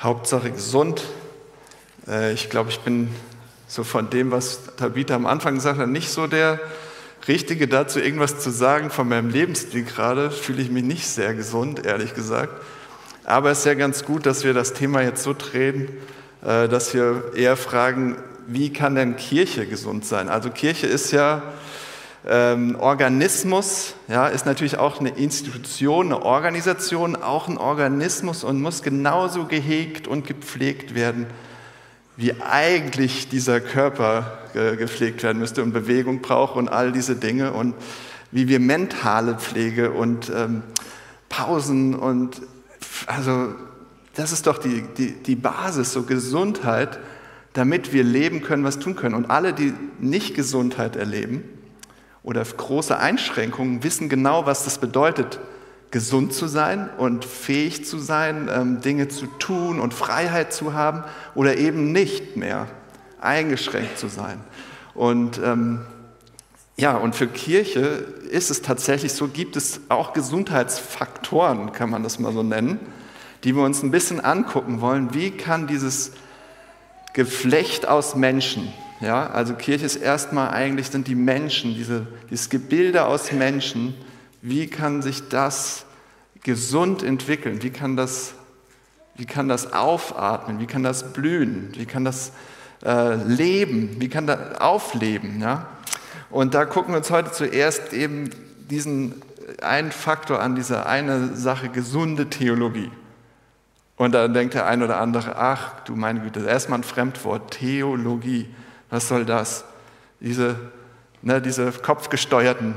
Hauptsache gesund. Äh, ich glaube, ich bin so von dem, was Tabitha am Anfang gesagt hat, nicht so der Richtige dazu, irgendwas zu sagen. Von meinem Lebensstil gerade fühle ich mich nicht sehr gesund, ehrlich gesagt. Aber es ist ja ganz gut, dass wir das Thema jetzt so drehen, äh, dass wir eher fragen, wie kann denn Kirche gesund sein? Also Kirche ist ja ähm, Organismus, ja, ist natürlich auch eine Institution, eine Organisation, auch ein Organismus und muss genauso gehegt und gepflegt werden, wie eigentlich dieser Körper äh, gepflegt werden müsste und Bewegung braucht und all diese Dinge und wie wir mentale Pflege und ähm, Pausen und also das ist doch die, die, die Basis, so Gesundheit, damit wir leben können, was tun können. Und alle, die nicht Gesundheit erleben oder große Einschränkungen, wissen genau, was das bedeutet, gesund zu sein und fähig zu sein, ähm, Dinge zu tun und Freiheit zu haben oder eben nicht mehr eingeschränkt zu sein. Und ähm, ja, und für Kirche ist es tatsächlich so, gibt es auch Gesundheitsfaktoren, kann man das mal so nennen, die wir uns ein bisschen angucken wollen. Wie kann dieses Geflecht aus Menschen, ja, also Kirche ist erstmal eigentlich sind die Menschen, diese, dieses Gebilde aus Menschen, wie kann sich das gesund entwickeln? Wie kann das, wie kann das aufatmen? Wie kann das blühen? Wie kann das äh, leben? Wie kann das aufleben? Ja? Und da gucken wir uns heute zuerst eben diesen einen Faktor an, diese eine Sache, gesunde Theologie. Und dann denkt der ein oder andere, ach du meine Güte, erstmal ein Fremdwort, Theologie. Was soll das? Diese, ne, diese kopfgesteuerten,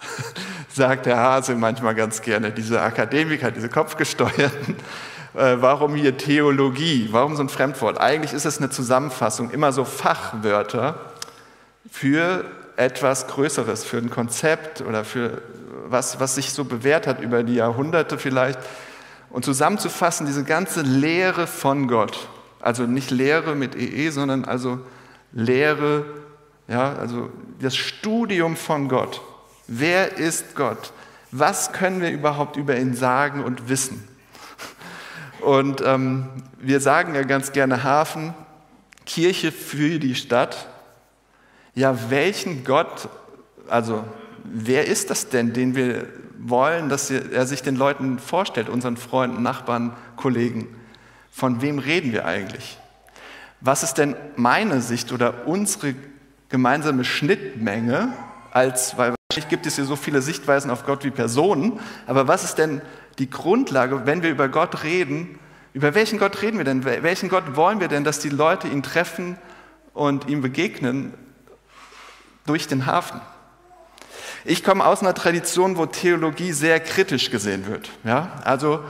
sagt der Hase manchmal ganz gerne, diese Akademiker, diese kopfgesteuerten. Äh, warum hier Theologie? Warum so ein Fremdwort? Eigentlich ist es eine Zusammenfassung, immer so Fachwörter für etwas Größeres, für ein Konzept oder für was, was sich so bewährt hat über die Jahrhunderte vielleicht. Und zusammenzufassen, diese ganze Lehre von Gott, also nicht Lehre mit EE, sondern also Lehre, ja, also das Studium von Gott. Wer ist Gott? Was können wir überhaupt über ihn sagen und wissen? Und ähm, wir sagen ja ganz gerne Hafen, Kirche für die Stadt. Ja, welchen Gott, also wer ist das denn, den wir wollen, dass er sich den Leuten vorstellt, unseren Freunden, Nachbarn, Kollegen? Von wem reden wir eigentlich? Was ist denn meine Sicht oder unsere gemeinsame Schnittmenge als, weil wahrscheinlich gibt es hier so viele Sichtweisen auf Gott wie Personen, aber was ist denn die Grundlage, wenn wir über Gott reden? Über welchen Gott reden wir denn? Welchen Gott wollen wir denn, dass die Leute ihn treffen und ihm begegnen durch den Hafen? Ich komme aus einer Tradition, wo Theologie sehr kritisch gesehen wird. Ja? Also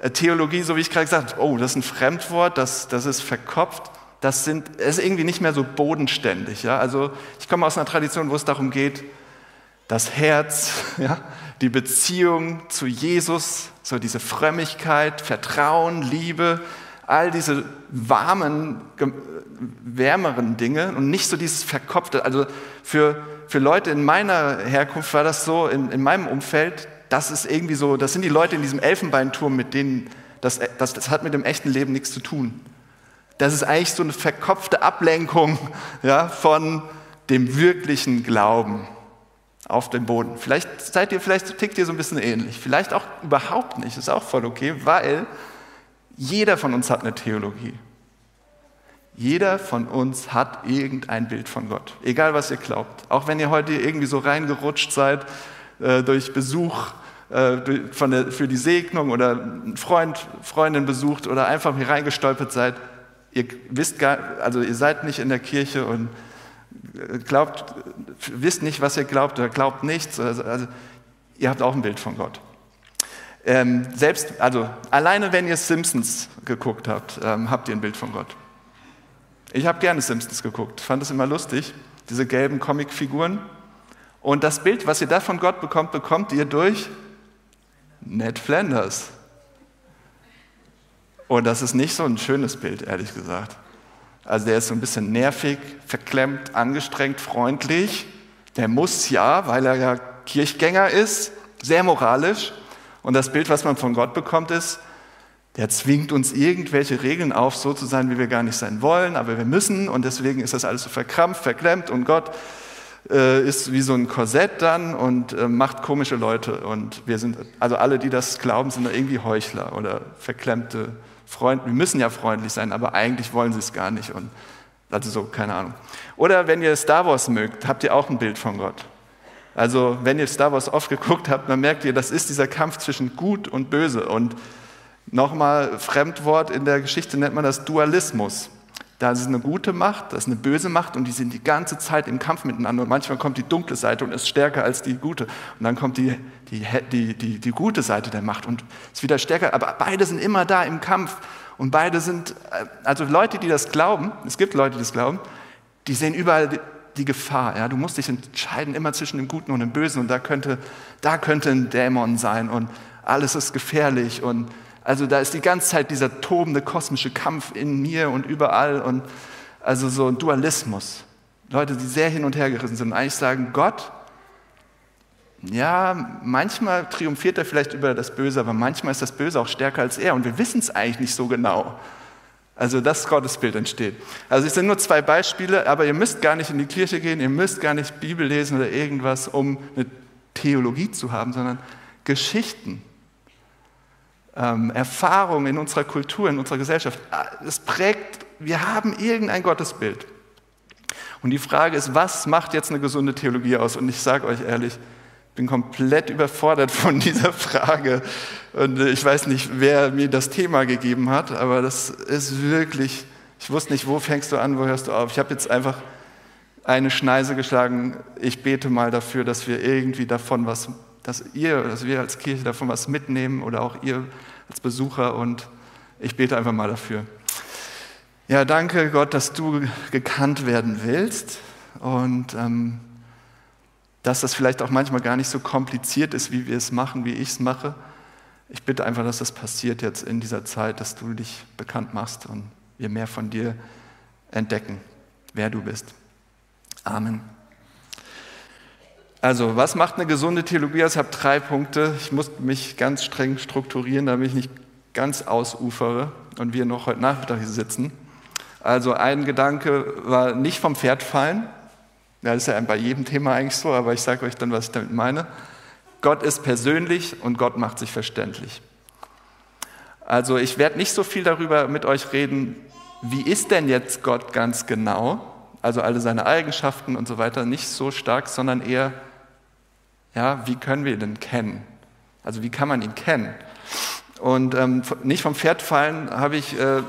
äh, Theologie, so wie ich gerade gesagt habe, oh, das ist ein Fremdwort, das, das ist verkopft, das, sind, das ist irgendwie nicht mehr so bodenständig. Ja? Also ich komme aus einer Tradition, wo es darum geht, das Herz, ja, die Beziehung zu Jesus, so diese Frömmigkeit, Vertrauen, Liebe, all diese warmen, wärmeren Dinge und nicht so dieses Verkopfte. Also für für Leute in meiner Herkunft war das so, in, in meinem Umfeld, das ist irgendwie so, das sind die Leute in diesem Elfenbeinturm, mit denen, das, das, das hat mit dem echten Leben nichts zu tun. Das ist eigentlich so eine verkopfte Ablenkung ja, von dem wirklichen Glauben auf dem Boden. Vielleicht seid ihr, vielleicht tickt ihr so ein bisschen ähnlich. Vielleicht auch überhaupt nicht, ist auch voll okay, weil jeder von uns hat eine Theologie. Jeder von uns hat irgendein Bild von Gott, egal was ihr glaubt. Auch wenn ihr heute irgendwie so reingerutscht seid äh, durch Besuch äh, der, für die Segnung oder einen Freund, Freundin besucht oder einfach hier reingestolpert seid, ihr wisst gar, also ihr seid nicht in der Kirche und äh, glaubt, wisst nicht, was ihr glaubt oder glaubt nichts. Also, also ihr habt auch ein Bild von Gott. Ähm, selbst, also alleine wenn ihr Simpsons geguckt habt, ähm, habt ihr ein Bild von Gott. Ich habe gerne Simpsons geguckt, fand es immer lustig, diese gelben Comicfiguren. Und das Bild, was ihr da von Gott bekommt, bekommt ihr durch Ned Flanders. Und das ist nicht so ein schönes Bild, ehrlich gesagt. Also der ist so ein bisschen nervig, verklemmt, angestrengt, freundlich. Der muss ja, weil er ja Kirchgänger ist, sehr moralisch. Und das Bild, was man von Gott bekommt, ist, Der zwingt uns irgendwelche Regeln auf, so zu sein, wie wir gar nicht sein wollen, aber wir müssen und deswegen ist das alles so verkrampft, verklemmt und Gott äh, ist wie so ein Korsett dann und äh, macht komische Leute und wir sind, also alle, die das glauben, sind irgendwie Heuchler oder verklemmte Freunde. Wir müssen ja freundlich sein, aber eigentlich wollen sie es gar nicht und also so, keine Ahnung. Oder wenn ihr Star Wars mögt, habt ihr auch ein Bild von Gott. Also wenn ihr Star Wars oft geguckt habt, dann merkt ihr, das ist dieser Kampf zwischen Gut und Böse und Nochmal Fremdwort in der Geschichte nennt man das Dualismus. Da ist eine gute Macht, das ist eine böse Macht und die sind die ganze Zeit im Kampf miteinander. Und manchmal kommt die dunkle Seite und ist stärker als die gute. Und dann kommt die, die, die, die, die gute Seite der Macht und ist wieder stärker. Aber beide sind immer da im Kampf. Und beide sind, äh, also Leute, die das glauben, es gibt Leute, die das glauben, die sehen überall die Gefahr. Ja? Du musst dich entscheiden immer zwischen dem Guten und dem Bösen. Und da könnte, da könnte ein Dämon sein und alles ist gefährlich und also da ist die ganze Zeit dieser tobende kosmische Kampf in mir und überall und also so ein Dualismus. Leute, die sehr hin und her gerissen sind und eigentlich sagen, Gott, ja, manchmal triumphiert er vielleicht über das Böse, aber manchmal ist das Böse auch stärker als er und wir wissen es eigentlich nicht so genau. Also das Gottesbild entsteht. Also es sind nur zwei Beispiele, aber ihr müsst gar nicht in die Kirche gehen, ihr müsst gar nicht Bibel lesen oder irgendwas, um eine Theologie zu haben, sondern Geschichten ähm, Erfahrung in unserer Kultur, in unserer Gesellschaft. Es prägt, wir haben irgendein Gottesbild. Und die Frage ist, was macht jetzt eine gesunde Theologie aus? Und ich sage euch ehrlich, ich bin komplett überfordert von dieser Frage. Und äh, ich weiß nicht, wer mir das Thema gegeben hat, aber das ist wirklich, ich wusste nicht, wo fängst du an, wo hörst du auf. Ich habe jetzt einfach eine Schneise geschlagen. Ich bete mal dafür, dass wir irgendwie davon was dass ihr, dass wir als Kirche davon was mitnehmen oder auch ihr als Besucher und ich bete einfach mal dafür. Ja, danke Gott, dass du gekannt werden willst und ähm, dass das vielleicht auch manchmal gar nicht so kompliziert ist, wie wir es machen, wie ich es mache. Ich bitte einfach, dass das passiert jetzt in dieser Zeit, dass du dich bekannt machst und wir mehr von dir entdecken, wer du bist. Amen. Also, was macht eine gesunde Theologie? Ich habe drei Punkte. Ich muss mich ganz streng strukturieren, damit ich nicht ganz ausufere und wir noch heute Nachmittag hier sitzen. Also, ein Gedanke war nicht vom Pferd fallen. Ja, das ist ja bei jedem Thema eigentlich so, aber ich sage euch dann, was ich damit meine. Gott ist persönlich und Gott macht sich verständlich. Also, ich werde nicht so viel darüber mit euch reden, wie ist denn jetzt Gott ganz genau? Also alle seine Eigenschaften und so weiter, nicht so stark, sondern eher, ja, wie können wir ihn denn kennen? Also wie kann man ihn kennen? Und ähm, nicht vom Pferd fallen habe ich, äh,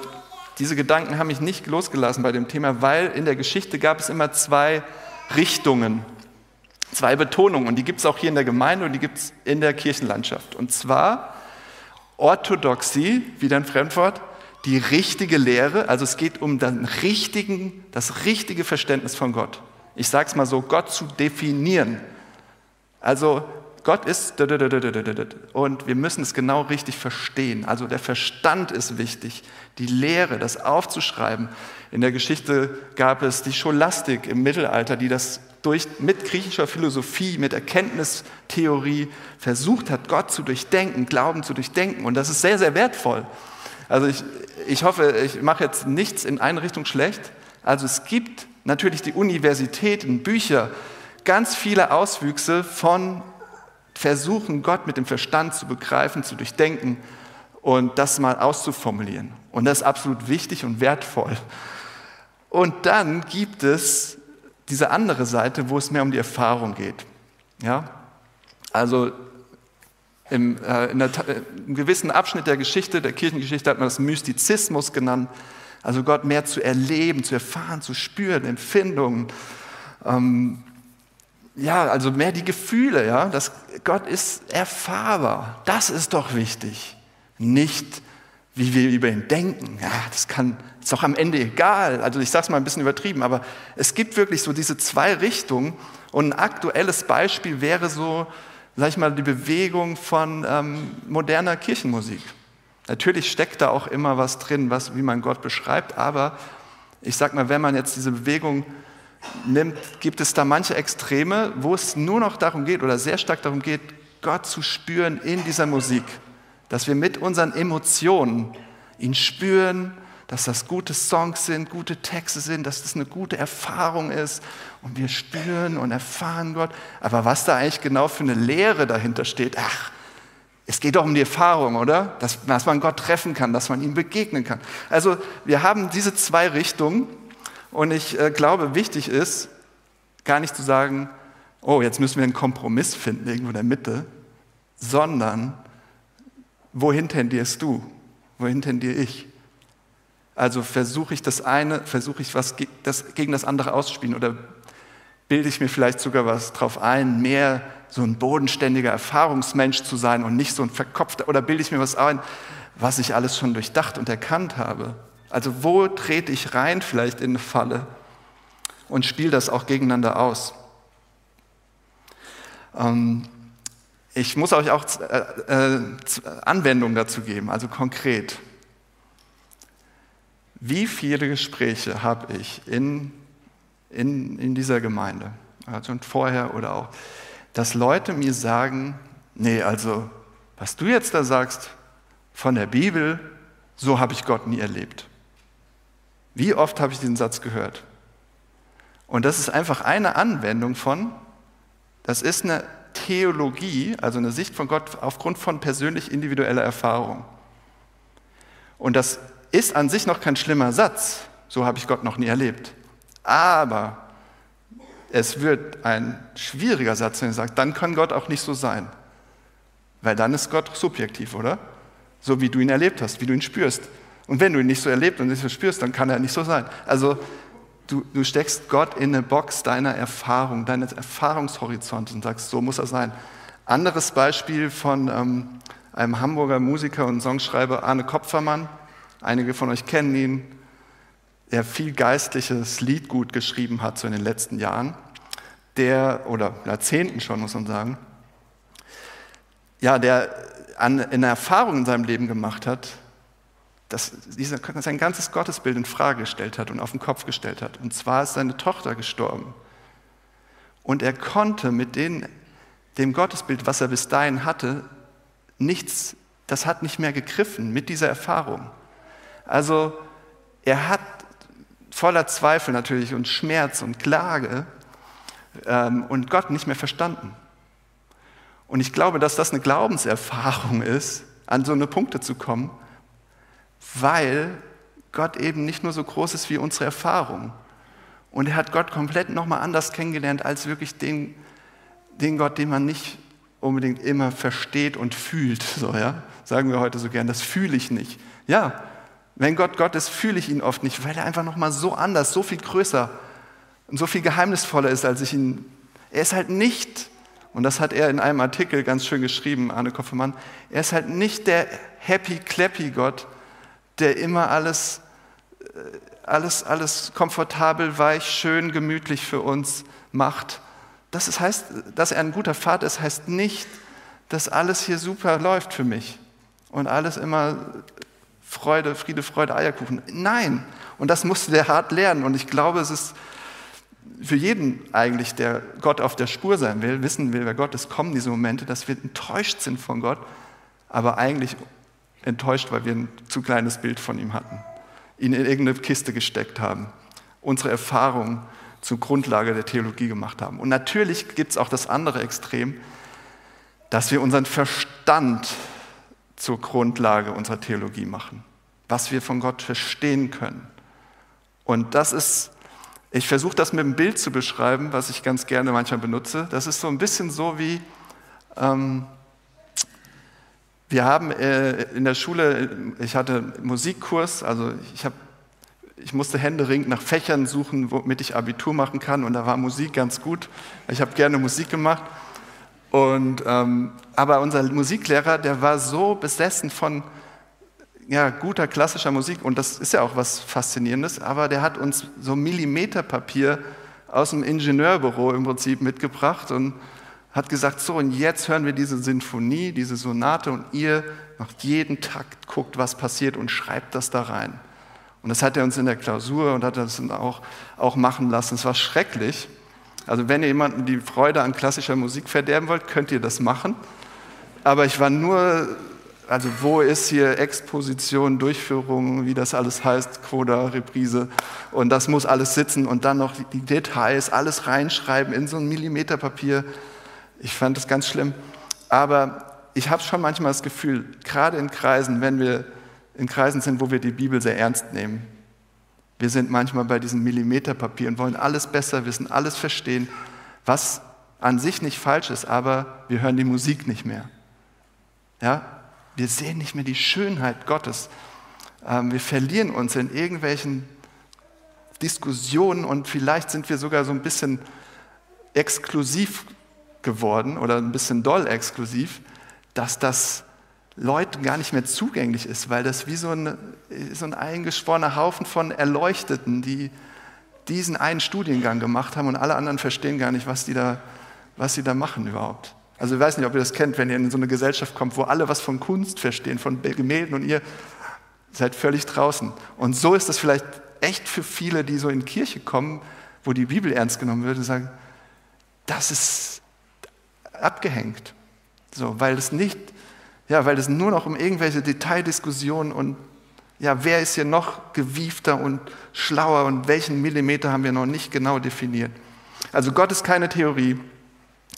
diese Gedanken haben mich nicht losgelassen bei dem Thema, weil in der Geschichte gab es immer zwei Richtungen, zwei Betonungen. Und die gibt es auch hier in der Gemeinde und die gibt es in der Kirchenlandschaft. Und zwar Orthodoxie, wieder ein Fremdwort, die richtige Lehre, also es geht um den richtigen, das richtige Verständnis von Gott. Ich sage es mal so, Gott zu definieren. Also Gott ist und wir müssen es genau richtig verstehen. Also der Verstand ist wichtig, die Lehre, das aufzuschreiben. In der Geschichte gab es die Scholastik im Mittelalter, die das durch, mit griechischer Philosophie, mit Erkenntnistheorie versucht hat, Gott zu durchdenken, Glauben zu durchdenken. Und das ist sehr, sehr wertvoll. Also ich, ich hoffe, ich mache jetzt nichts in eine Richtung schlecht. Also es gibt natürlich die Universitäten, Bücher, ganz viele Auswüchse von Versuchen, Gott mit dem Verstand zu begreifen, zu durchdenken und das mal auszuformulieren. Und das ist absolut wichtig und wertvoll. Und dann gibt es diese andere Seite, wo es mehr um die Erfahrung geht. Ja? Also im, äh, in, der, in einem gewissen Abschnitt der Geschichte, der Kirchengeschichte, hat man das Mystizismus genannt. Also Gott mehr zu erleben, zu erfahren, zu spüren, Empfindungen. Ähm, ja, also mehr die Gefühle, ja, dass Gott ist erfahrbar. Das ist doch wichtig. Nicht, wie wir über ihn denken. Ja, das kann, ist doch am Ende egal. Also ich sage es mal ein bisschen übertrieben, aber es gibt wirklich so diese zwei Richtungen. Und ein aktuelles Beispiel wäre so, sag ich mal, die Bewegung von ähm, moderner Kirchenmusik. Natürlich steckt da auch immer was drin, was, wie man Gott beschreibt, aber ich sag mal, wenn man jetzt diese Bewegung nimmt, gibt es da manche Extreme, wo es nur noch darum geht oder sehr stark darum geht, Gott zu spüren in dieser Musik. dass wir mit unseren Emotionen ihn spüren, dass das gute Songs sind, gute Texte sind, dass das eine gute Erfahrung ist und wir spüren und erfahren Gott. Aber was da eigentlich genau für eine Lehre dahinter steht, ach, es geht doch um die Erfahrung, oder? Dass, dass man Gott treffen kann, dass man ihm begegnen kann. Also wir haben diese zwei Richtungen und ich äh, glaube, wichtig ist, gar nicht zu sagen, oh, jetzt müssen wir einen Kompromiss finden, irgendwo in der Mitte, sondern wohin tendierst du? Wohin tendiere ich? Also versuche ich das eine, versuche ich was gegen das andere auszuspielen oder bilde ich mir vielleicht sogar was drauf ein, mehr so ein bodenständiger Erfahrungsmensch zu sein und nicht so ein verkopfter, oder bilde ich mir was ein, was ich alles schon durchdacht und erkannt habe? Also wo trete ich rein vielleicht in eine Falle und spiele das auch gegeneinander aus? Ähm, ich muss euch auch äh, äh, Anwendungen dazu geben, also konkret. Wie viele Gespräche habe ich in, in, in dieser Gemeinde, also vorher oder auch, dass Leute mir sagen, nee, also was du jetzt da sagst von der Bibel, so habe ich Gott nie erlebt. Wie oft habe ich diesen Satz gehört? Und das ist einfach eine Anwendung von, das ist eine Theologie, also eine Sicht von Gott aufgrund von persönlich individueller Erfahrung. Und das ist an sich noch kein schlimmer Satz, so habe ich Gott noch nie erlebt. Aber es wird ein schwieriger Satz, wenn er sagt, dann kann Gott auch nicht so sein. Weil dann ist Gott subjektiv, oder? So wie du ihn erlebt hast, wie du ihn spürst. Und wenn du ihn nicht so erlebt und nicht so spürst, dann kann er nicht so sein. Also du, du steckst Gott in eine Box deiner Erfahrung, deines Erfahrungshorizonts und sagst, so muss er sein. Anderes Beispiel von ähm, einem Hamburger Musiker und Songschreiber Arne Kopfermann. Einige von euch kennen ihn. Der viel geistliches Liedgut geschrieben hat so in den letzten Jahren. Der, oder Jahrzehnten schon, muss man sagen. Ja, der eine Erfahrung in seinem Leben gemacht hat, dass dieser, sein ganzes Gottesbild in Frage gestellt hat und auf den Kopf gestellt hat. Und zwar ist seine Tochter gestorben. Und er konnte mit den, dem Gottesbild, was er bis dahin hatte, nichts, das hat nicht mehr gegriffen mit dieser Erfahrung. Also er hat voller Zweifel natürlich und Schmerz und Klage ähm, und Gott nicht mehr verstanden. Und ich glaube, dass das eine Glaubenserfahrung ist, an so eine Punkte zu kommen, weil Gott eben nicht nur so groß ist wie unsere Erfahrung. Und er hat Gott komplett nochmal anders kennengelernt als wirklich den, den Gott, den man nicht unbedingt immer versteht und fühlt. So, ja? Sagen wir heute so gern, das fühle ich nicht. Ja, wenn Gott Gott ist, fühle ich ihn oft nicht, weil er einfach nochmal so anders, so viel größer und so viel geheimnisvoller ist, als ich ihn. Er ist halt nicht, und das hat er in einem Artikel ganz schön geschrieben, Arne Koffermann, er ist halt nicht der happy, clappy Gott, der immer alles, äh, alles, alles komfortabel, weich, schön, gemütlich für uns macht. Das heißt, dass er ein guter Vater ist, heißt nicht, dass alles hier super läuft für mich und alles immer Freude, Friede, Freude, Eierkuchen. Nein, und das musste der hart lernen. Und ich glaube, es ist für jeden eigentlich, der Gott auf der Spur sein will, wissen will, wer Gott ist, kommen diese Momente, dass wir enttäuscht sind von Gott, aber eigentlich enttäuscht, weil wir ein zu kleines Bild von ihm hatten, ihn in irgendeine Kiste gesteckt haben, unsere Erfahrungen zur Grundlage der Theologie gemacht haben. Und natürlich gibt es auch das andere Extrem, dass wir unseren Verstand zur Grundlage unserer Theologie machen, was wir von Gott verstehen können. Und das ist, ich versuche das mit einem Bild zu beschreiben, was ich ganz gerne manchmal benutze. Das ist so ein bisschen so wie, ähm, wir haben äh, in der Schule, ich hatte Musikkurs, also ich, hab, ich musste händeringend nach Fächern suchen, womit ich Abitur machen kann und da war Musik ganz gut. Ich habe gerne Musik gemacht. Und, ähm, aber unser Musiklehrer, der war so besessen von ja, guter klassischer Musik und das ist ja auch was Faszinierendes, aber der hat uns so Millimeterpapier aus dem Ingenieurbüro im Prinzip mitgebracht und hat gesagt, so und jetzt hören wir diese Sinfonie, diese Sonate und ihr macht jeden Takt, guckt, was passiert und schreibt das da rein. Und das hat er uns in der Klausur und hat das auch, auch machen lassen. Es war schrecklich. Also wenn ihr jemanden die Freude an klassischer Musik verderben wollt, könnt ihr das machen. Aber ich war nur also wo ist hier Exposition, Durchführung, wie das alles heißt, Quoda, Reprise und das muss alles sitzen und dann noch die Details, alles reinschreiben in so ein Millimeterpapier. Ich fand das ganz schlimm. Aber ich habe schon manchmal das Gefühl, gerade in Kreisen, wenn wir in Kreisen sind, wo wir die Bibel sehr ernst nehmen, wir sind manchmal bei diesem Millimeterpapier und wollen alles besser wissen, alles verstehen, was an sich nicht falsch ist, aber wir hören die Musik nicht mehr. Ja, wir sehen nicht mehr die Schönheit Gottes. Ähm, wir verlieren uns in irgendwelchen Diskussionen und vielleicht sind wir sogar so ein bisschen exklusiv geworden oder ein bisschen doll exklusiv, dass das Leuten gar nicht mehr zugänglich ist, weil das wie so ein, so ein eingeschworener Haufen von Erleuchteten, die diesen einen Studiengang gemacht haben und alle anderen verstehen gar nicht, was die da, was sie da machen überhaupt. Also ich weiß nicht, ob ihr das kennt, wenn ihr in so eine Gesellschaft kommt, wo alle was von Kunst verstehen, von Gemälden und ihr seid völlig draußen. Und so ist das vielleicht echt für viele, die so in Kirche kommen, wo die Bibel ernst genommen wird und sagen, das ist abgehängt. So, weil es nicht, ja, weil es nur noch um irgendwelche Detaildiskussionen und ja, wer ist hier noch gewiefter und schlauer und welchen Millimeter haben wir noch nicht genau definiert. Also Gott ist keine Theorie,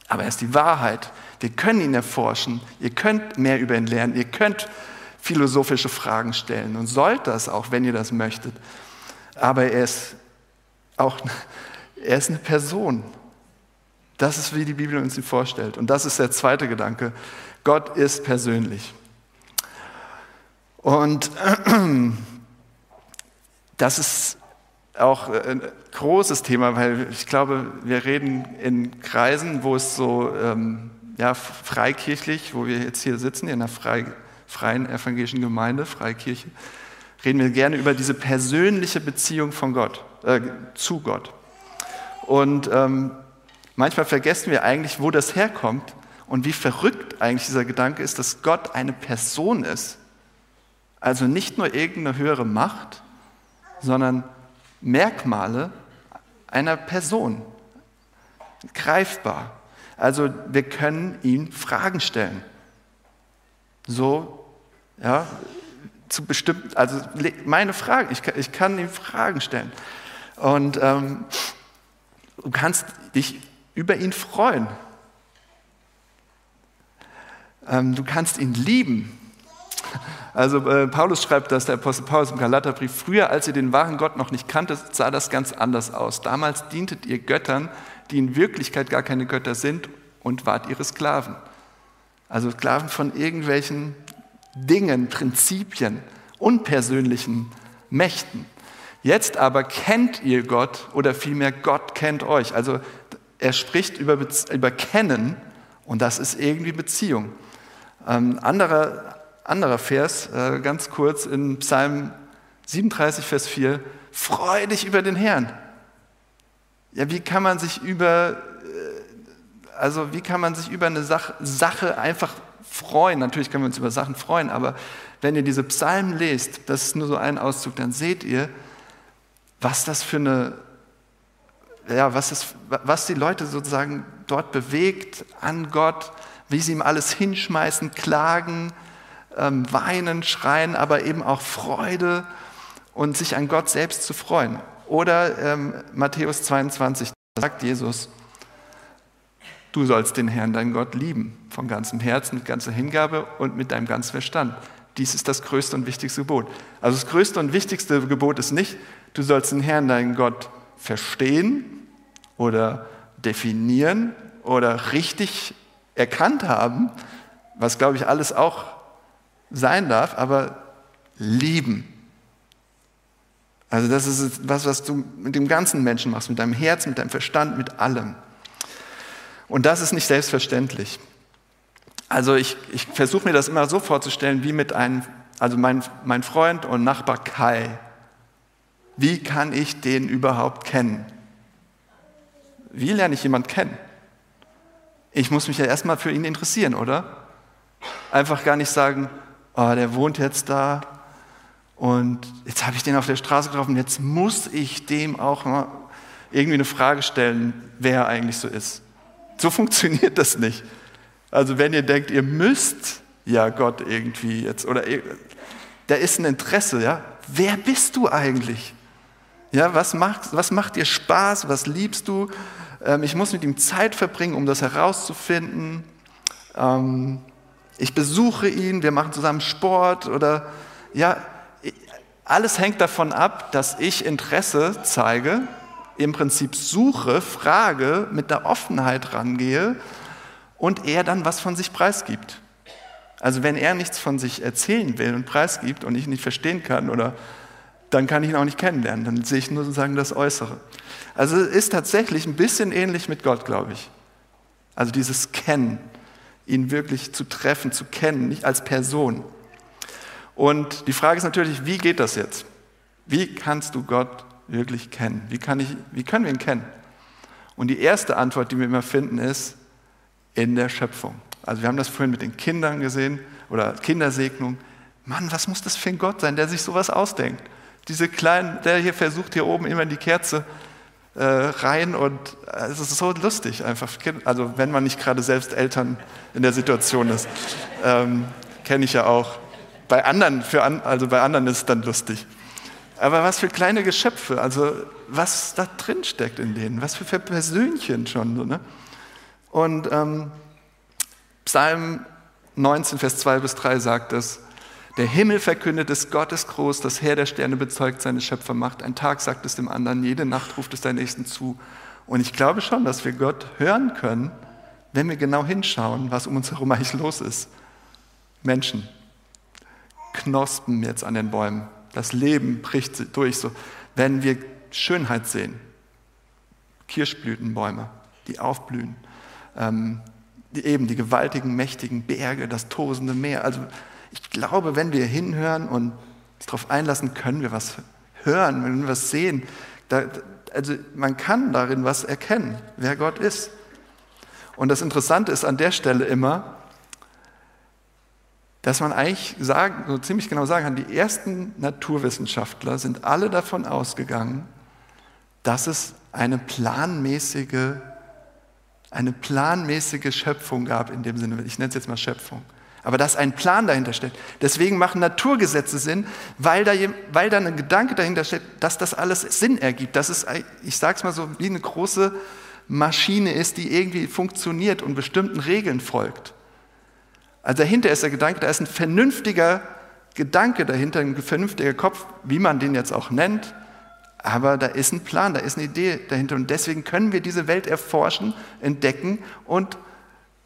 aber er ist die Wahrheit. Wir können ihn erforschen. Ihr könnt mehr über ihn lernen. Ihr könnt philosophische Fragen stellen und sollt das auch, wenn ihr das möchtet. Aber er ist auch, er ist eine Person. Das ist, wie die Bibel uns ihn vorstellt. Und das ist der zweite Gedanke. Gott ist persönlich. Und das ist auch ein großes Thema, weil ich glaube, wir reden in Kreisen, wo es so ähm, ja, freikirchlich, wo wir jetzt hier sitzen, in einer frei, freien evangelischen Gemeinde, Freikirche, reden wir gerne über diese persönliche Beziehung von Gott, äh, zu Gott. Und ähm, manchmal vergessen wir eigentlich, wo das herkommt und wie verrückt eigentlich dieser Gedanke ist, dass Gott eine Person ist. Also nicht nur irgendeine höhere Macht, sondern Merkmale einer Person. Greifbar. Also wir können ihn Fragen stellen. So, ja, zu bestimmten, also meine Fragen, ich kann, ich kann ihm Fragen stellen. Und ähm, du kannst dich über ihn freuen. Ähm, du kannst ihn lieben. Also äh, Paulus schreibt das, der Apostel Paulus im Galaterbrief, früher als ihr den wahren Gott noch nicht kanntet, sah das ganz anders aus. Damals dientet ihr Göttern, die in Wirklichkeit gar keine Götter sind und wart ihre Sklaven. Also Sklaven von irgendwelchen Dingen, Prinzipien, unpersönlichen Mächten. Jetzt aber kennt ihr Gott oder vielmehr Gott kennt euch. Also er spricht über, über Kennen und das ist irgendwie Beziehung. Ähm, anderer, anderer Vers, äh, ganz kurz in Psalm 37, Vers 4, freu dich über den Herrn. Ja, wie kann man sich über, äh, also wie kann man sich über eine Sache, Sache einfach freuen? Natürlich können wir uns über Sachen freuen, aber wenn ihr diese Psalmen lest, das ist nur so ein Auszug, dann seht ihr, was das für eine, ja, was, das, was die Leute sozusagen dort bewegt an Gott, wie sie ihm alles hinschmeißen, klagen, ähm, weinen, schreien, aber eben auch Freude und sich an Gott selbst zu freuen. Oder ähm, Matthäus 22, da sagt Jesus, du sollst den Herrn, deinen Gott, lieben, von ganzem Herzen, mit ganzer Hingabe und mit deinem ganzen Verstand. Dies ist das größte und wichtigste Gebot. Also das größte und wichtigste Gebot ist nicht, du sollst den Herrn, deinen Gott, verstehen oder definieren oder richtig erkannt haben, was glaube ich alles auch sein darf, aber lieben. Also das ist was, was du mit dem ganzen Menschen machst, mit deinem Herz, mit deinem Verstand, mit allem. Und das ist nicht selbstverständlich. Also ich, ich versuche mir das immer so vorzustellen, wie mit einem, also mein, mein Freund und Nachbar Kai. Wie kann ich den überhaupt kennen? Wie lerne ich jemanden kennen? Ich muss mich ja erstmal für ihn interessieren, oder? Einfach gar nicht sagen, oh, der wohnt jetzt da und jetzt habe ich den auf der Straße getroffen, jetzt muss ich dem auch mal irgendwie eine Frage stellen, wer er eigentlich so ist. So funktioniert das nicht. Also wenn ihr denkt, ihr müsst ja, Gott irgendwie jetzt, oder da ist ein Interesse, ja. Wer bist du eigentlich? Ja, was macht, was macht dir Spaß? Was liebst du? Ähm, ich muss mit ihm Zeit verbringen, um das herauszufinden. Ähm, ich besuche ihn, wir machen zusammen Sport oder ja, alles hängt davon ab, dass ich Interesse zeige, im Prinzip suche, frage, mit der Offenheit rangehe und er dann was von sich preisgibt. Also wenn er nichts von sich erzählen will und preisgibt und ich nicht verstehen kann, oder dann kann ich ihn auch nicht kennenlernen. Dann sehe ich nur sozusagen das Äußere. Also es ist tatsächlich ein bisschen ähnlich mit Gott, glaube ich. Also dieses Kennen, ihn wirklich zu treffen, zu kennen, nicht als Person. Und die Frage ist natürlich, wie geht das jetzt? Wie kannst du Gott wirklich kennen? Wie, kann ich, wie können wir ihn kennen? Und die erste Antwort, die wir immer finden, ist in der Schöpfung. Also wir haben das vorhin mit den Kindern gesehen oder Kindersegnung. Mann, was muss das für ein Gott sein, der sich sowas ausdenkt? Diese kleinen, der hier versucht, hier oben immer in die Kerze äh, rein und äh, es ist so lustig einfach. Also wenn man nicht gerade selbst Eltern in der Situation ist, ähm, kenne ich ja auch. Bei anderen, für an, also bei anderen ist es dann lustig. Aber was für kleine Geschöpfe, also was da drin steckt in denen, was für Persönchen schon. So, ne? Und ähm, Psalm 19, Vers 2 bis 3 sagt es, der Himmel verkündet es, Gott ist groß, das Heer der Sterne bezeugt seine Schöpfermacht. Ein Tag sagt es dem anderen, jede Nacht ruft es deinen Nächsten zu. Und ich glaube schon, dass wir Gott hören können, wenn wir genau hinschauen, was um uns herum eigentlich los ist. Menschen, Knospen jetzt an den Bäumen, das Leben bricht durch, so, wenn wir Schönheit sehen. Kirschblütenbäume, die aufblühen. Ähm, die, eben die gewaltigen, mächtigen Berge, das tosende Meer. Also ich glaube, wenn wir hinhören und uns darauf einlassen, können wir was hören, wenn wir was sehen. Da, also man kann darin was erkennen, wer Gott ist. Und das Interessante ist an der Stelle immer, dass man eigentlich sagen, so ziemlich genau sagen kann, die ersten Naturwissenschaftler sind alle davon ausgegangen, dass es eine planmäßige, eine planmäßige Schöpfung gab in dem Sinne, ich nenne es jetzt mal Schöpfung aber dass ein Plan dahinter steckt. Deswegen machen Naturgesetze Sinn, weil da, weil da ein Gedanke dahinter steckt, dass das alles Sinn ergibt, dass es, ich sage es mal so, wie eine große Maschine ist, die irgendwie funktioniert und bestimmten Regeln folgt. Also dahinter ist der Gedanke, da ist ein vernünftiger Gedanke dahinter, ein vernünftiger Kopf, wie man den jetzt auch nennt, aber da ist ein Plan, da ist eine Idee dahinter und deswegen können wir diese Welt erforschen, entdecken und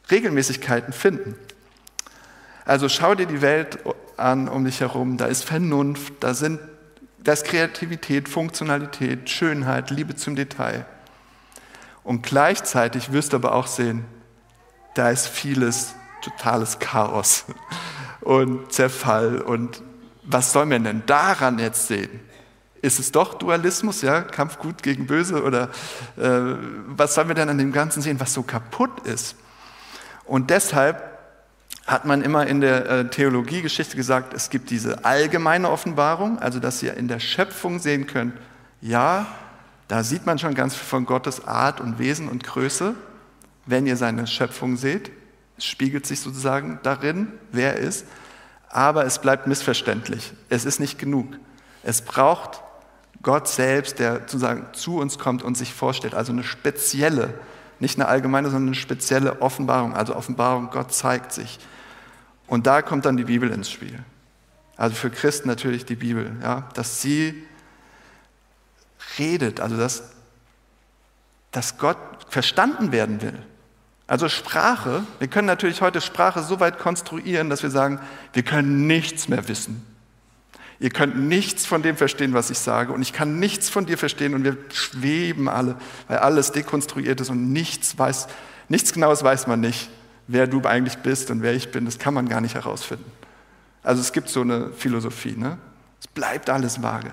Regelmäßigkeiten finden. Also schau dir die Welt an um dich herum, da ist Vernunft, da, sind, da ist Kreativität, Funktionalität, Schönheit, Liebe zum Detail. Und gleichzeitig wirst du aber auch sehen, da ist vieles totales Chaos und Zerfall. Und was soll man denn daran jetzt sehen? Ist es doch Dualismus, ja, Kampf gut gegen böse? Oder äh, was sollen wir denn an dem Ganzen sehen, was so kaputt ist? Und deshalb hat man immer in der äh, Theologiegeschichte gesagt, es gibt diese allgemeine Offenbarung, also dass ihr in der Schöpfung sehen könnt, ja, da sieht man schon ganz viel von Gottes Art und Wesen und Größe, wenn ihr seine Schöpfung seht. Es spiegelt sich sozusagen darin, wer er ist, aber es bleibt missverständlich. Es ist nicht genug. Es braucht Gott selbst, der sozusagen zu uns kommt und sich vorstellt, also eine spezielle, nicht eine allgemeine, sondern eine spezielle Offenbarung, also Offenbarung, Gott zeigt sich. Und da kommt dann die Bibel ins Spiel. Also für Christen natürlich die Bibel, ja, dass sie redet, also dass, dass Gott verstanden werden will. Also Sprache, wir können natürlich heute Sprache so weit konstruieren, dass wir sagen, wir können nichts mehr wissen. Ihr könnt nichts von dem verstehen, was ich sage, und ich kann nichts von dir verstehen, und wir schweben alle, weil alles dekonstruiert ist und nichts weiß, nichts Genaues weiß man nicht wer du eigentlich bist und wer ich bin, das kann man gar nicht herausfinden. Also es gibt so eine Philosophie, ne? es bleibt alles vage.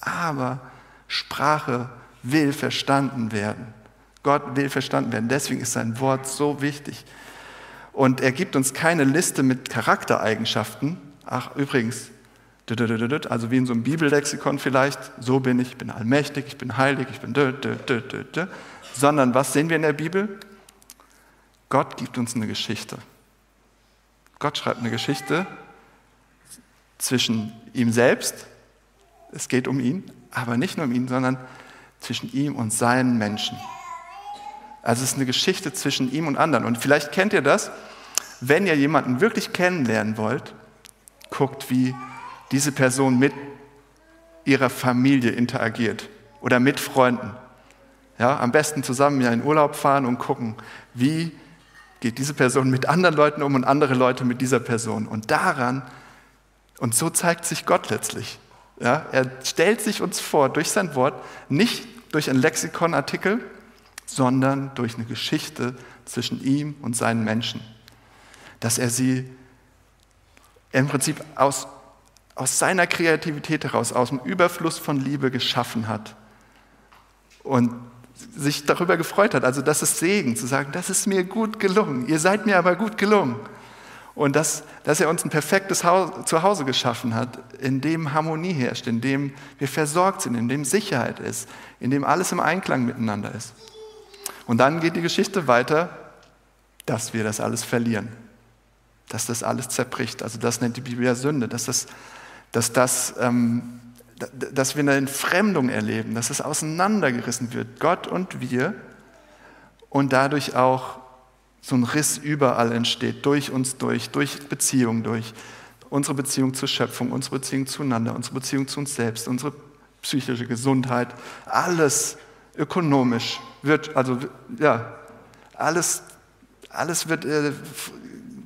Aber Sprache will verstanden werden. Gott will verstanden werden. Deswegen ist sein Wort so wichtig. Und er gibt uns keine Liste mit Charaktereigenschaften. Ach, übrigens, also wie in so einem Bibellexikon vielleicht, so bin ich, ich bin allmächtig, ich bin heilig, ich bin, sondern was sehen wir in der Bibel? Gott gibt uns eine Geschichte. Gott schreibt eine Geschichte zwischen ihm selbst, es geht um ihn, aber nicht nur um ihn, sondern zwischen ihm und seinen Menschen. Also es ist eine Geschichte zwischen ihm und anderen. Und vielleicht kennt ihr das, wenn ihr jemanden wirklich kennenlernen wollt, guckt, wie diese Person mit ihrer Familie interagiert oder mit Freunden. Ja, am besten zusammen ja in Urlaub fahren und gucken, wie geht diese Person mit anderen Leuten um und andere Leute mit dieser Person. Und daran, und so zeigt sich Gott letztlich. Ja, er stellt sich uns vor durch sein Wort, nicht durch einen Lexikonartikel, sondern durch eine Geschichte zwischen ihm und seinen Menschen. Dass er sie im Prinzip aus, aus seiner Kreativität heraus, aus dem Überfluss von Liebe geschaffen hat. Und sich darüber gefreut hat. Also das ist Segen, zu sagen, das ist mir gut gelungen, ihr seid mir aber gut gelungen. Und dass, dass er uns ein perfektes Zuhause geschaffen hat, in dem Harmonie herrscht, in dem wir versorgt sind, in dem Sicherheit ist, in dem alles im Einklang miteinander ist. Und dann geht die Geschichte weiter, dass wir das alles verlieren, dass das alles zerbricht. Also das nennt die Bibel ja Sünde, dass das, dass das ähm, dass wir eine Entfremdung erleben, dass es auseinandergerissen wird, Gott und wir, und dadurch auch so ein Riss überall entsteht, durch uns durch, durch Beziehungen durch, unsere Beziehung zur Schöpfung, unsere Beziehung zueinander, unsere Beziehung zu uns selbst, unsere psychische Gesundheit, alles ökonomisch wird, also ja, alles, alles wird äh,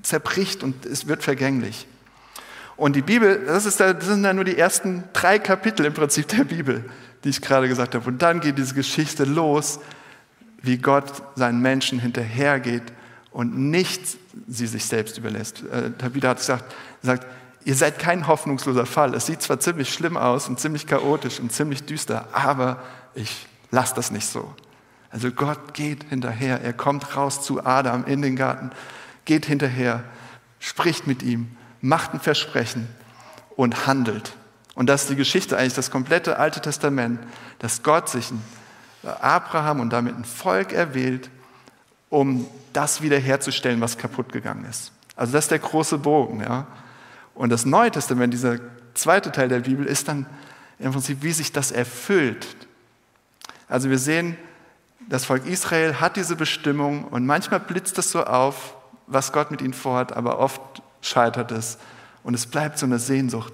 zerbricht und es wird vergänglich. Und die Bibel, das, ist, das sind dann nur die ersten drei Kapitel im Prinzip der Bibel, die ich gerade gesagt habe. Und dann geht diese Geschichte los, wie Gott seinen Menschen hinterhergeht und nicht sie sich selbst überlässt. Äh, David hat gesagt, gesagt, ihr seid kein hoffnungsloser Fall. Es sieht zwar ziemlich schlimm aus und ziemlich chaotisch und ziemlich düster, aber ich lasse das nicht so. Also Gott geht hinterher, er kommt raus zu Adam in den Garten, geht hinterher, spricht mit ihm macht ein Versprechen und handelt. Und das ist die Geschichte eigentlich, das komplette Alte Testament, dass Gott sich Abraham und damit ein Volk erwählt, um das wiederherzustellen, was kaputt gegangen ist. Also das ist der große Bogen. Ja? Und das Neue Testament, dieser zweite Teil der Bibel, ist dann im Prinzip, wie sich das erfüllt. Also wir sehen, das Volk Israel hat diese Bestimmung und manchmal blitzt es so auf, was Gott mit ihnen vorhat, aber oft scheitert es. Und es bleibt so eine Sehnsucht.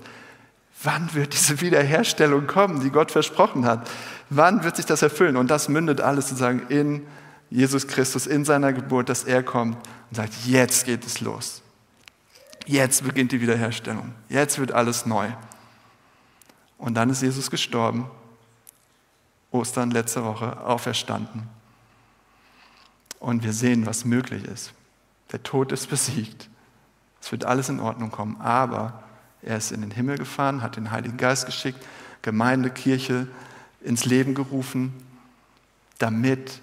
Wann wird diese Wiederherstellung kommen, die Gott versprochen hat? Wann wird sich das erfüllen? Und das mündet alles sozusagen in Jesus Christus, in seiner Geburt, dass er kommt und sagt, jetzt geht es los. Jetzt beginnt die Wiederherstellung. Jetzt wird alles neu. Und dann ist Jesus gestorben. Ostern letzte Woche auferstanden. Und wir sehen, was möglich ist. Der Tod ist besiegt. Es wird alles in Ordnung kommen. Aber er ist in den Himmel gefahren, hat den Heiligen Geist geschickt, Gemeinde, Kirche ins Leben gerufen, damit,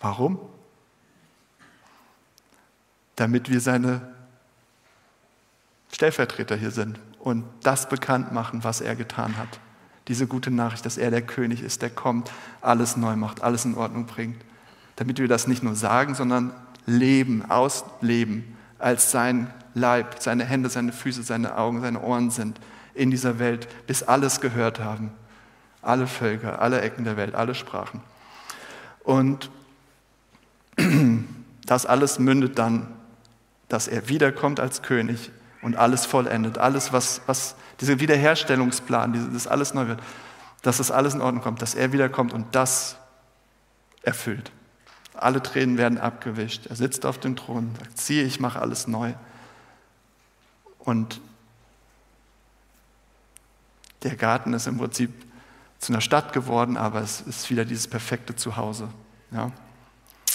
warum? Damit wir seine Stellvertreter hier sind und das bekannt machen, was er getan hat. Diese gute Nachricht, dass er der König ist, der kommt, alles neu macht, alles in Ordnung bringt. Damit wir das nicht nur sagen, sondern leben, ausleben als sein Leib, seine Hände, seine Füße, seine Augen, seine Ohren sind in dieser Welt, bis alles gehört haben. Alle Völker, alle Ecken der Welt, alle Sprachen. Und das alles mündet dann, dass er wiederkommt als König und alles vollendet. Alles, was, was dieser Wiederherstellungsplan, das alles neu wird, dass das alles in Ordnung kommt, dass er wiederkommt und das erfüllt. Alle Tränen werden abgewischt. Er sitzt auf dem Thron, sagt, siehe, ich mache alles neu. Und der Garten ist im Prinzip zu einer Stadt geworden, aber es ist wieder dieses perfekte Zuhause. Ja?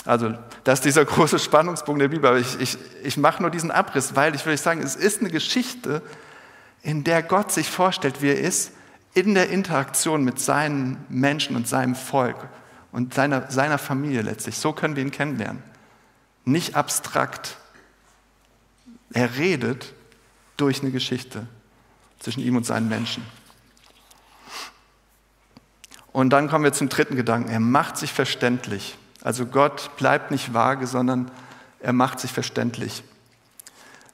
Also das ist dieser große Spannungspunkt der Bibel. Aber ich, ich, ich mache nur diesen Abriss, weil ich würde sagen, es ist eine Geschichte, in der Gott sich vorstellt, wie er ist, in der Interaktion mit seinen Menschen und seinem Volk und seiner, seiner Familie letztlich. So können wir ihn kennenlernen. Nicht abstrakt. Er redet durch eine Geschichte zwischen ihm und seinen Menschen. Und dann kommen wir zum dritten Gedanken. Er macht sich verständlich. Also Gott bleibt nicht vage, sondern er macht sich verständlich.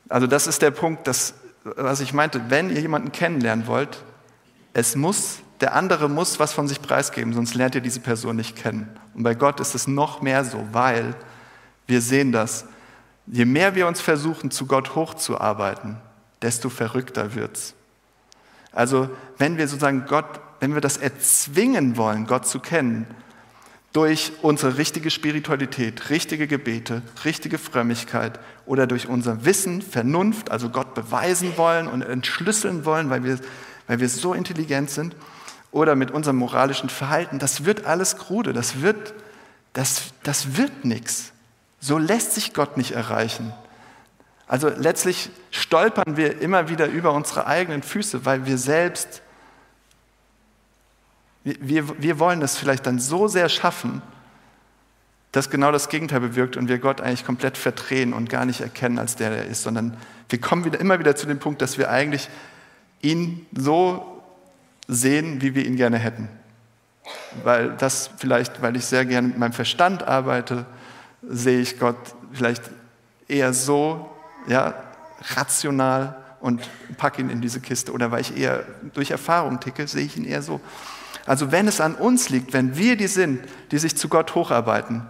Also das ist der Punkt, dass, was ich meinte, wenn ihr jemanden kennenlernen wollt, es muss, der andere muss was von sich preisgeben, sonst lernt ihr diese Person nicht kennen. Und bei Gott ist es noch mehr so, weil wir sehen das, je mehr wir uns versuchen, zu Gott hochzuarbeiten, desto verrückter wird's. Also wenn wir sozusagen Gott, wenn wir das erzwingen wollen, Gott zu kennen, durch unsere richtige Spiritualität, richtige Gebete, richtige Frömmigkeit oder durch unser Wissen, Vernunft, also Gott beweisen wollen und entschlüsseln wollen, weil wir, weil wir so intelligent sind, oder mit unserem moralischen Verhalten, das wird alles krude, das wird, das, das wird nichts. So lässt sich Gott nicht erreichen. Also letztlich stolpern wir immer wieder über unsere eigenen Füße, weil wir selbst wir, wir wollen es vielleicht dann so sehr schaffen, dass genau das Gegenteil bewirkt und wir Gott eigentlich komplett verdrehen und gar nicht erkennen als der, der ist, sondern wir kommen wieder, immer wieder zu dem Punkt, dass wir eigentlich ihn so sehen, wie wir ihn gerne hätten. Weil das vielleicht, weil ich sehr gerne mit meinem Verstand arbeite, sehe ich Gott vielleicht eher so, ja, rational und packe ihn in diese Kiste. Oder weil ich eher durch Erfahrung ticke, sehe ich ihn eher so. Also wenn es an uns liegt, wenn wir die sind, die sich zu Gott hocharbeiten,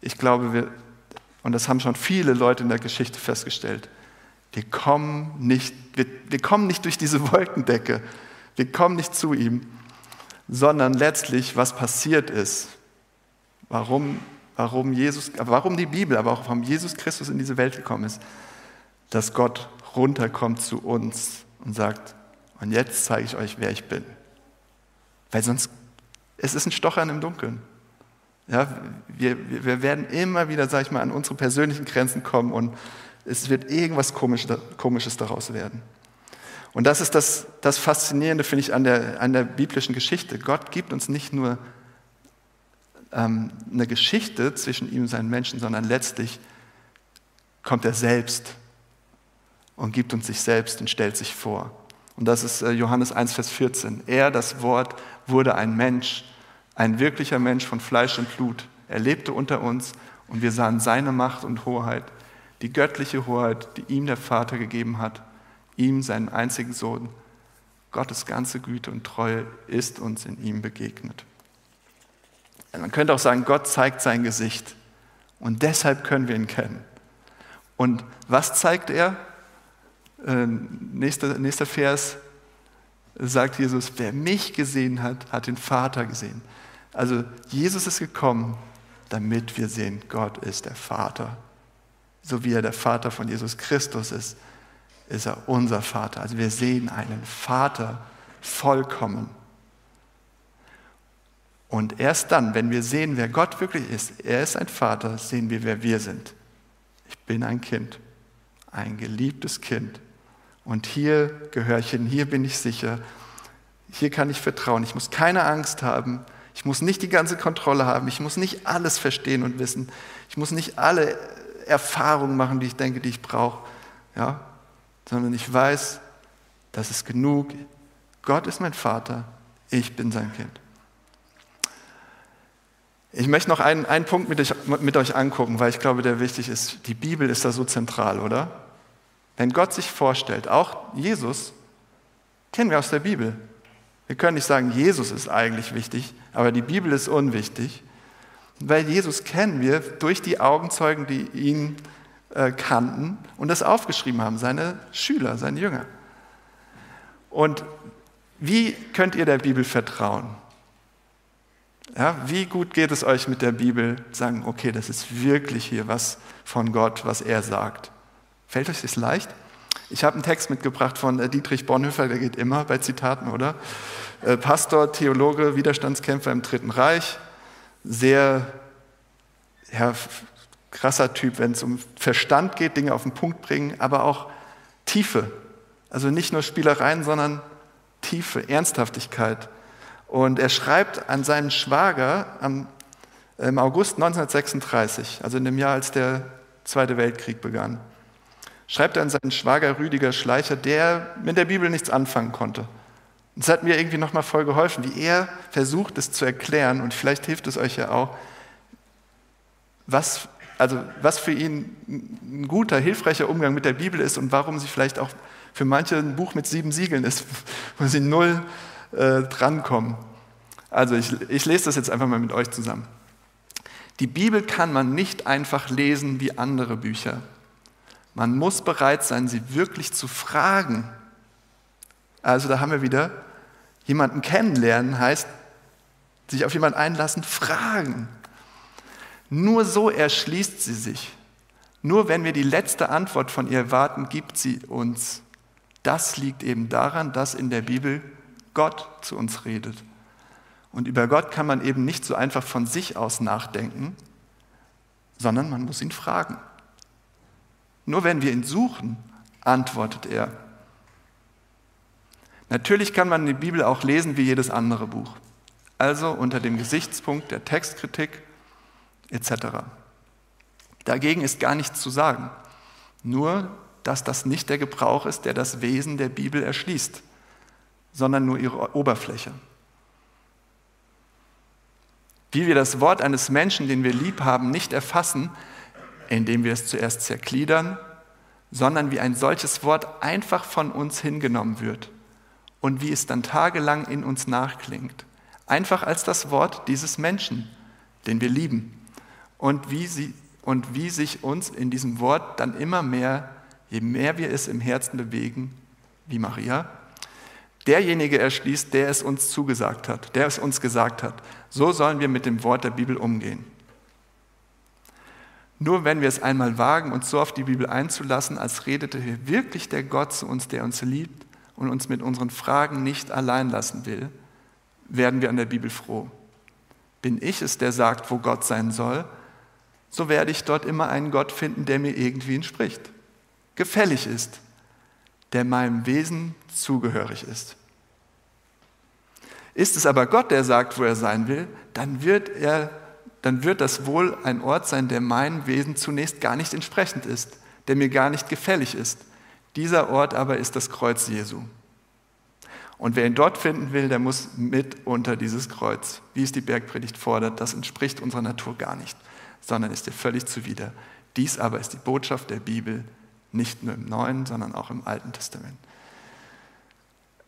ich glaube, wir, und das haben schon viele Leute in der Geschichte festgestellt, wir kommen nicht, wir, wir kommen nicht durch diese Wolkendecke, wir kommen nicht zu ihm, sondern letztlich, was passiert ist, warum, warum, Jesus, warum die Bibel, aber auch warum Jesus Christus in diese Welt gekommen ist, dass Gott runterkommt zu uns und sagt, und jetzt zeige ich euch, wer ich bin. Weil sonst, es ist ein Stochern im Dunkeln. Ja, wir, wir werden immer wieder, sag ich mal, an unsere persönlichen Grenzen kommen und es wird irgendwas Komisches, Komisches daraus werden. Und das ist das, das Faszinierende, finde ich, an der, an der biblischen Geschichte. Gott gibt uns nicht nur ähm, eine Geschichte zwischen ihm und seinen Menschen, sondern letztlich kommt er selbst und gibt uns sich selbst und stellt sich vor. Und das ist äh, Johannes 1, Vers 14. Er, das Wort, wurde ein Mensch, ein wirklicher Mensch von Fleisch und Blut. Er lebte unter uns und wir sahen seine Macht und Hoheit, die göttliche Hoheit, die ihm der Vater gegeben hat, ihm seinen einzigen Sohn. Gottes ganze Güte und Treue ist uns in ihm begegnet. Man könnte auch sagen, Gott zeigt sein Gesicht und deshalb können wir ihn kennen. Und was zeigt er? Äh, nächster, nächster Vers sagt Jesus, wer mich gesehen hat, hat den Vater gesehen. Also Jesus ist gekommen, damit wir sehen, Gott ist der Vater. So wie er der Vater von Jesus Christus ist, ist er unser Vater. Also wir sehen einen Vater vollkommen. Und erst dann, wenn wir sehen, wer Gott wirklich ist, er ist ein Vater, sehen wir, wer wir sind. Ich bin ein Kind, ein geliebtes Kind und hier gehöre ich hin, hier bin ich sicher, hier kann ich vertrauen. Ich muss keine Angst haben, ich muss nicht die ganze Kontrolle haben, ich muss nicht alles verstehen und wissen, ich muss nicht alle Erfahrungen machen, die ich denke, die ich brauche, ja? Sondern ich weiß, das ist genug. Gott ist mein Vater, ich bin sein Kind. Ich möchte noch einen, einen Punkt mit euch, mit euch angucken, weil ich glaube, der wichtig ist. Die Bibel ist da so zentral, oder? Wenn Gott sich vorstellt, auch Jesus, kennen wir aus der Bibel. Wir können nicht sagen, Jesus ist eigentlich wichtig, aber die Bibel ist unwichtig, weil Jesus kennen wir durch die Augenzeugen, die ihn äh, kannten und das aufgeschrieben haben, seine Schüler, seine Jünger. Und wie könnt ihr der Bibel vertrauen? Ja, wie gut geht es euch mit der Bibel? Sagen, okay, das ist wirklich hier was von Gott, was er sagt. Fällt euch das leicht? Ich habe einen Text mitgebracht von äh, Dietrich Bonhoeffer, der geht immer bei Zitaten, oder? Äh, Pastor, Theologe, Widerstandskämpfer im Dritten Reich, sehr krasser Typ, wenn es um Verstand geht, Dinge auf den Punkt bringen, aber auch Tiefe. Also nicht nur Spielereien, sondern Tiefe, Ernsthaftigkeit. Und er schreibt an seinen Schwager am, im August 1936, also in dem Jahr, als der Zweite Weltkrieg begann schreibt er an seinen Schwager Rüdiger Schleicher, der mit der Bibel nichts anfangen konnte. Es hat mir irgendwie nochmal voll geholfen, wie er versucht, es zu erklären, und vielleicht hilft es euch ja auch, was also was für ihn ein guter, hilfreicher Umgang mit der Bibel ist und warum sie vielleicht auch für manche ein Buch mit sieben Siegeln ist, wo sie null äh, drankommen. Also ich, ich lese das jetzt einfach mal mit euch zusammen. Die Bibel kann man nicht einfach lesen wie andere Bücher. Man muss bereit sein, sie wirklich zu fragen. Also da haben wir wieder jemanden kennenlernen, heißt sich auf jemanden einlassen, fragen. Nur so erschließt sie sich. Nur wenn wir die letzte Antwort von ihr warten, gibt sie uns. Das liegt eben daran, dass in der Bibel Gott zu uns redet. Und über Gott kann man eben nicht so einfach von sich aus nachdenken, sondern man muss ihn fragen. Nur wenn wir ihn suchen, antwortet er. Natürlich kann man die Bibel auch lesen wie jedes andere Buch, also unter dem Gesichtspunkt der Textkritik etc. Dagegen ist gar nichts zu sagen, nur dass das nicht der Gebrauch ist, der das Wesen der Bibel erschließt, sondern nur ihre Oberfläche. Wie wir das Wort eines Menschen, den wir lieb haben, nicht erfassen, indem wir es zuerst zergliedern, sondern wie ein solches Wort einfach von uns hingenommen wird und wie es dann tagelang in uns nachklingt. Einfach als das Wort dieses Menschen, den wir lieben und wie, sie, und wie sich uns in diesem Wort dann immer mehr, je mehr wir es im Herzen bewegen, wie Maria, derjenige erschließt, der es uns zugesagt hat, der es uns gesagt hat. So sollen wir mit dem Wort der Bibel umgehen. Nur wenn wir es einmal wagen, uns so auf die Bibel einzulassen, als redete hier wirklich der Gott zu uns, der uns liebt und uns mit unseren Fragen nicht allein lassen will, werden wir an der Bibel froh. Bin ich es, der sagt, wo Gott sein soll, so werde ich dort immer einen Gott finden, der mir irgendwie entspricht, gefällig ist, der meinem Wesen zugehörig ist. Ist es aber Gott, der sagt, wo er sein will, dann wird, er, dann wird das wohl ein Ort sein, der meinem Wesen zunächst gar nicht entsprechend ist, der mir gar nicht gefällig ist. Dieser Ort aber ist das Kreuz Jesu. Und wer ihn dort finden will, der muss mit unter dieses Kreuz, wie es die Bergpredigt fordert. Das entspricht unserer Natur gar nicht sondern ist dir völlig zuwider. Dies aber ist die Botschaft der Bibel, nicht nur im Neuen, sondern auch im Alten Testament.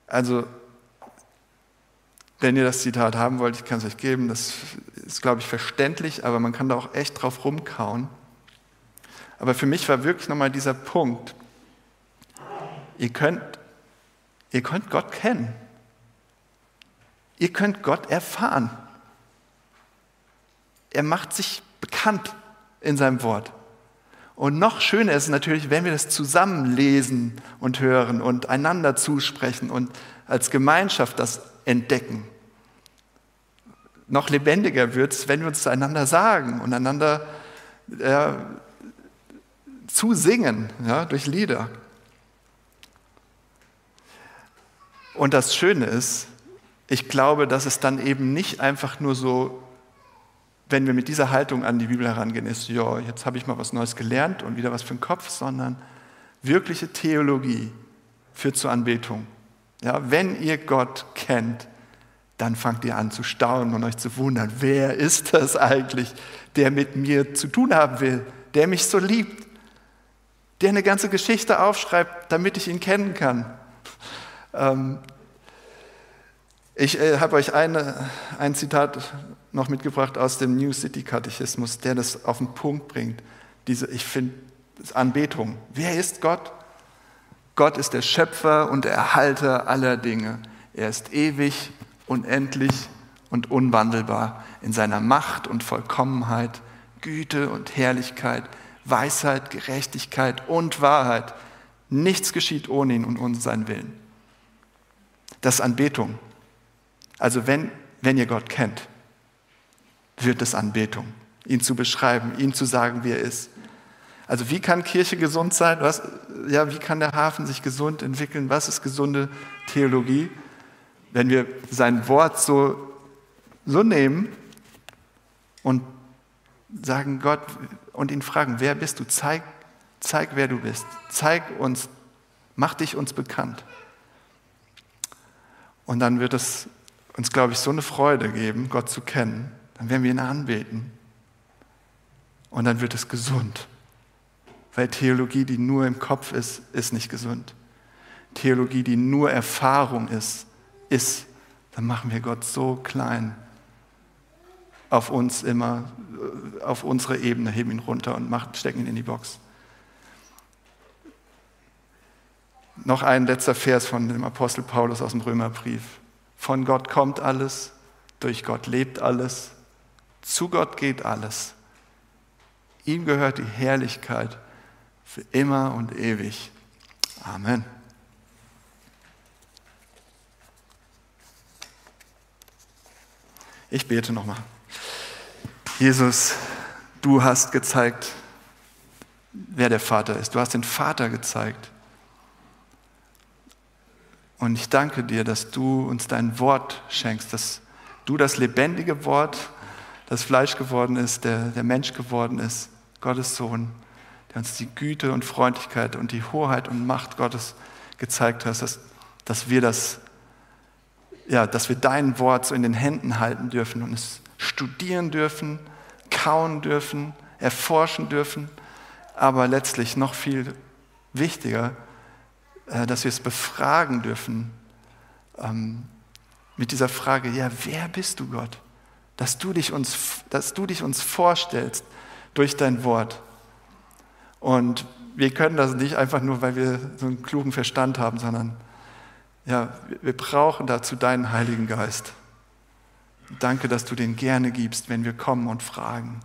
Also, wenn ihr das Zitat haben wollt, ich kann es euch geben, das ist, glaube ich, verständlich, aber man kann da auch echt drauf rumkauen. Aber für mich war wirklich nochmal dieser Punkt, ihr könnt, ihr könnt Gott kennen. Ihr könnt Gott erfahren. Er macht sich bekannt in seinem Wort. Und noch schöner ist es natürlich, wenn wir das zusammen lesen und hören und einander zusprechen und als Gemeinschaft das entdecken. Noch lebendiger wird es, wenn wir uns einander sagen und einander äh, zusingen ja, durch Lieder. Und das Schöne ist, ich glaube, dass es dann eben nicht einfach nur so wenn wir mit dieser Haltung an die Bibel herangehen, ist, ja, jetzt habe ich mal was Neues gelernt und wieder was für den Kopf, sondern wirkliche Theologie führt zur Anbetung. Ja, wenn ihr Gott kennt, dann fangt ihr an zu staunen und euch zu wundern, wer ist das eigentlich, der mit mir zu tun haben will, der mich so liebt, der eine ganze Geschichte aufschreibt, damit ich ihn kennen kann. Ähm, ich äh, habe euch eine, ein Zitat noch mitgebracht aus dem New City Katechismus, der das auf den Punkt bringt. Diese, ich finde, Anbetung. Wer ist Gott? Gott ist der Schöpfer und Erhalter aller Dinge. Er ist ewig, unendlich und unwandelbar in seiner Macht und Vollkommenheit, Güte und Herrlichkeit, Weisheit, Gerechtigkeit und Wahrheit. Nichts geschieht ohne ihn und ohne seinen Willen. Das ist Anbetung. Also wenn, wenn ihr Gott kennt, wird es Anbetung, ihn zu beschreiben, ihm zu sagen, wie er ist. Also wie kann Kirche gesund sein? Was, ja, wie kann der Hafen sich gesund entwickeln? Was ist gesunde Theologie? Wenn wir sein Wort so, so nehmen und sagen Gott und ihn fragen, wer bist du? Zeig, zeig, wer du bist. Zeig uns, mach dich uns bekannt. Und dann wird es uns, glaube ich, so eine Freude geben, Gott zu kennen, dann werden wir ihn anbeten. Und dann wird es gesund. Weil Theologie, die nur im Kopf ist, ist nicht gesund. Theologie, die nur Erfahrung ist, ist, dann machen wir Gott so klein auf uns immer, auf unsere Ebene, heben ihn runter und machen, stecken ihn in die Box. Noch ein letzter Vers von dem Apostel Paulus aus dem Römerbrief. Von Gott kommt alles, durch Gott lebt alles, zu Gott geht alles. Ihm gehört die Herrlichkeit für immer und ewig. Amen. Ich bete nochmal. Jesus, du hast gezeigt, wer der Vater ist. Du hast den Vater gezeigt. Und ich danke dir, dass du uns dein Wort schenkst, dass du das lebendige Wort, das Fleisch geworden ist, der, der Mensch geworden ist, Gottes Sohn, der uns die Güte und Freundlichkeit und die Hoheit und Macht Gottes gezeigt hast, dass, dass wir das, ja, dass wir dein Wort so in den Händen halten dürfen und es studieren dürfen, kauen dürfen, erforschen dürfen, aber letztlich noch viel wichtiger, äh, dass wir es befragen dürfen ähm, mit dieser Frage, ja, wer bist du Gott? Dass du dich uns, dass du dich uns vorstellst durch dein Wort. Und wir können das nicht einfach nur, weil wir so einen klugen Verstand haben, sondern ja, wir brauchen dazu deinen Heiligen Geist. Danke, dass du den gerne gibst, wenn wir kommen und fragen.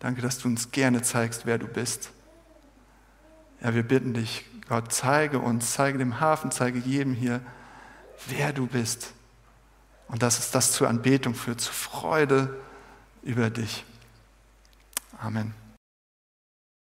Danke, dass du uns gerne zeigst, wer du bist. Ja, wir bitten dich, Gott, zeige uns, zeige dem Hafen, zeige jedem hier, wer du bist. Und dass es das zur Anbetung führt, zur Freude über dich. Amen.